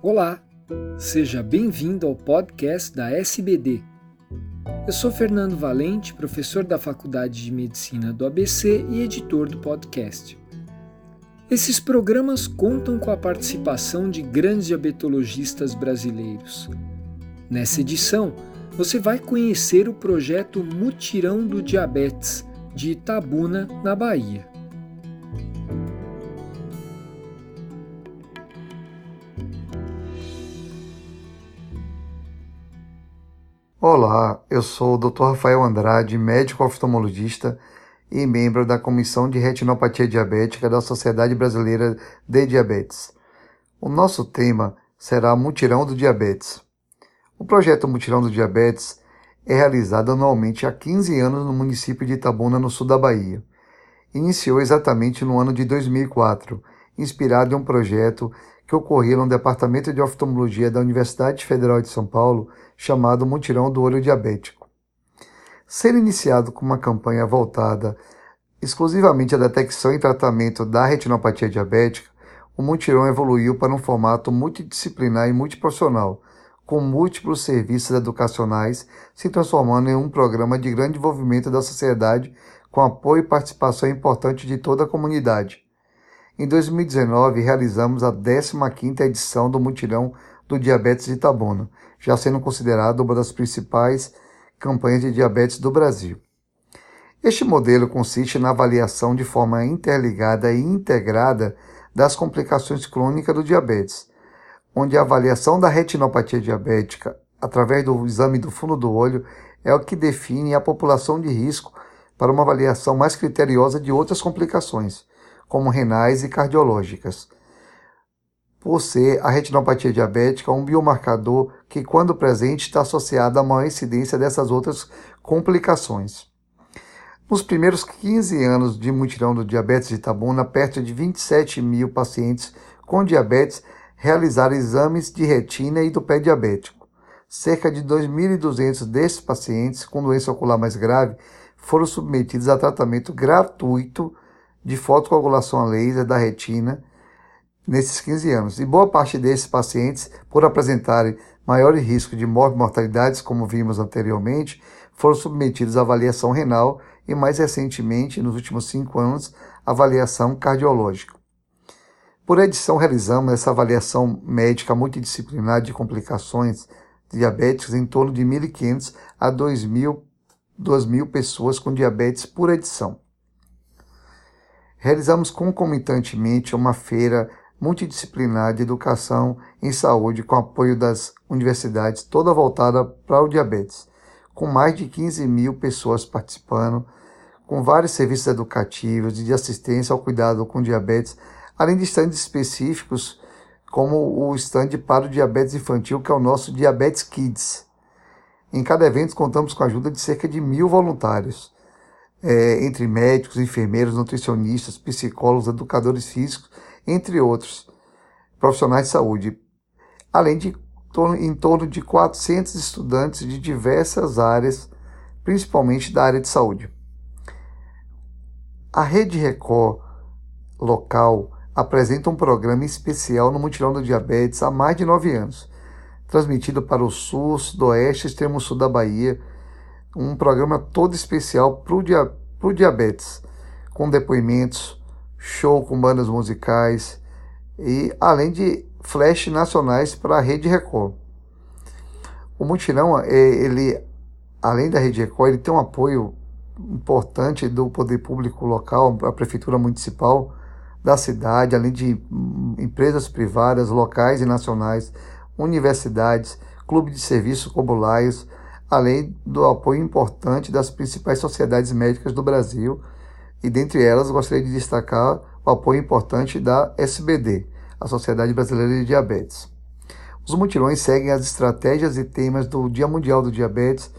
Olá, seja bem-vindo ao podcast da SBD. Eu sou Fernando Valente, professor da Faculdade de Medicina do ABC e editor do podcast. Esses programas contam com a participação de grandes diabetologistas brasileiros. Nessa edição, você vai conhecer o projeto Mutirão do Diabetes de Itabuna, na Bahia. Olá, eu sou o Dr. Rafael Andrade, médico oftalmologista e membro da Comissão de Retinopatia Diabética da Sociedade Brasileira de Diabetes. O nosso tema será Mutirão do Diabetes. O projeto Mutirão do Diabetes é realizado anualmente há 15 anos no município de Itabuna, no sul da Bahia. Iniciou exatamente no ano de 2004, inspirado em um projeto que ocorria no Departamento de Oftalmologia da Universidade Federal de São Paulo, chamado Mutirão do Olho Diabético. Ser iniciado com uma campanha voltada exclusivamente à detecção e tratamento da retinopatia diabética, o Mutirão evoluiu para um formato multidisciplinar e multiprofissional, com múltiplos serviços educacionais, se transformando em um programa de grande envolvimento da sociedade, com apoio e participação importante de toda a comunidade. Em 2019, realizamos a 15ª edição do Mutirão do Diabetes de Itabuna, já sendo considerado uma das principais campanhas de diabetes do Brasil. Este modelo consiste na avaliação de forma interligada e integrada das complicações crônicas do diabetes, onde a avaliação da retinopatia diabética através do exame do fundo do olho é o que define a população de risco para uma avaliação mais criteriosa de outras complicações, como renais e cardiológicas. Por ser a retinopatia diabética um biomarcador que, quando presente, está associado a maior incidência dessas outras complicações. Nos primeiros 15 anos de mutirão do diabetes de Itabuna, perto de 27 mil pacientes com diabetes realizaram exames de retina e do pé diabético. Cerca de 2.200 desses pacientes com doença ocular mais grave foram submetidos a tratamento gratuito de fotocoagulação a laser da retina nesses 15 anos. E boa parte desses pacientes, por apresentarem maior risco de morte e mortalidades, como vimos anteriormente, foram submetidos à avaliação renal e, mais recentemente, nos últimos cinco anos, avaliação cardiológica. Por edição, realizamos essa avaliação médica multidisciplinar de complicações diabéticas em torno de 1.500 a 2.000, 2.000 pessoas com diabetes por edição. Realizamos concomitantemente uma feira multidisciplinar de educação em saúde com apoio das universidades, toda voltada para o diabetes, com mais de 15 mil pessoas participando, com vários serviços educativos e de assistência ao cuidado com diabetes, além de estandes específicos, como o estande para o diabetes infantil, que é o nosso Diabetes Kids. Em cada evento, contamos com a ajuda de cerca de mil voluntários é, entre médicos, enfermeiros, nutricionistas, psicólogos, educadores físicos, entre outros profissionais de saúde, além de em torno de 400 estudantes de diversas áreas, principalmente da área de saúde. A Rede Record local apresenta um programa especial no Mutirão do Diabetes há mais de nove anos, transmitido para o sul, sudoeste e extremo sul da Bahia, um programa todo especial para o dia, diabetes, com depoimentos, show com bandas musicais e além de flash nacionais para a Rede Record. O mutirão, é, ele, além da Rede Record, ele tem um apoio importante do poder público local, a prefeitura municipal da cidade, além de hum, empresas privadas, locais e nacionais, universidades, clube de serviços como além do apoio importante das principais sociedades médicas do Brasil, e dentre elas gostaria de destacar o apoio importante da SBD, a Sociedade Brasileira de Diabetes. Os mutirões seguem as estratégias e temas do Dia Mundial do Diabetes,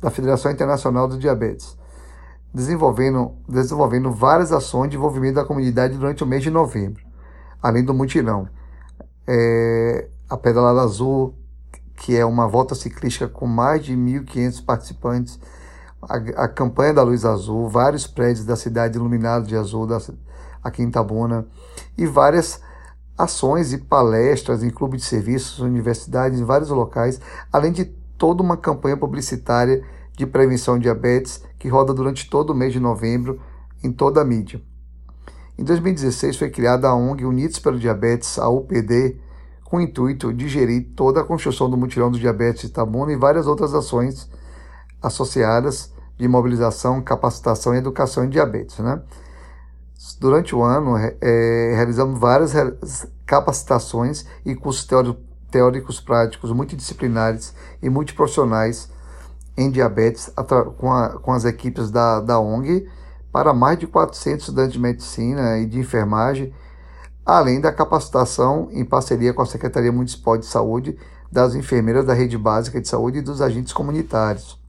da Federação Internacional do Diabetes, desenvolvendo, desenvolvendo várias ações de envolvimento da comunidade durante o mês de novembro, além do mutirão. É, a Pedalada Azul, que é uma volta ciclística com mais de 1.500 participantes, a, a, campanha da Luz Azul, vários prédios da cidade iluminados de azul da, aqui em Tabuna, e várias ações e palestras em clubes de serviços, universidades, em vários locais, além de toda uma campanha publicitária de prevenção de diabetes que roda durante todo o mês de novembro em toda a mídia. Em 2016 foi criada a ONG Unidos pelo Diabetes, a UPD, com o intuito de gerir toda a construção do mutirão do diabetes Itabuna e várias outras ações associadas de mobilização, capacitação e educação em diabetes. Né? Durante o ano, é, realizamos várias capacitações e cursos teóricos práticos multidisciplinares e multiprofissionais em diabetes com, a, com as equipes da, da ONG para mais de 400 estudantes de medicina e de enfermagem, além da capacitação em parceria com a Secretaria Municipal de Saúde das enfermeiras da rede básica de saúde e dos agentes comunitários.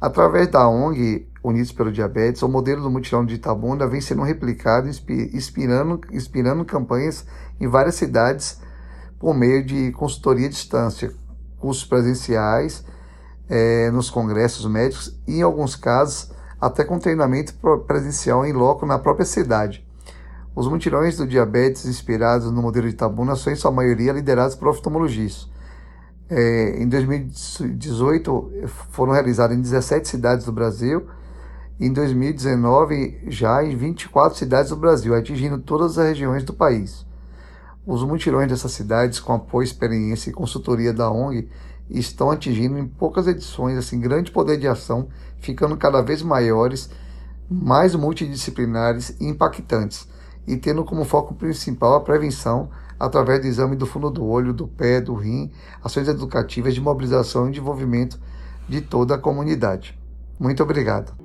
Através da ONG Unidos pelo Diabetes, o modelo do mutirão de Itabuna vem sendo replicado, inspirando, inspirando campanhas em várias cidades por meio de consultoria à distância, cursos presenciais é, nos congressos médicos e, em alguns casos, até com treinamento presencial em loco na própria cidade. Os mutirões do diabetes inspirados no modelo de Itabuna são, em sua maioria, liderados por oftalmologistas. É, em 2018, foram realizados em 17 cidades do Brasil em 2019 já em 24 cidades do Brasil, atingindo todas as regiões do país. Os mutirões dessas cidades, com apoio, experiência e consultoria da ONG, estão atingindo em poucas edições assim grande poder de ação, ficando cada vez maiores, mais multidisciplinares e impactantes, e tendo como foco principal a prevenção através do exame do fundo do olho, do pé, do rim, ações educativas de mobilização e desenvolvimento de toda a comunidade. Muito obrigado.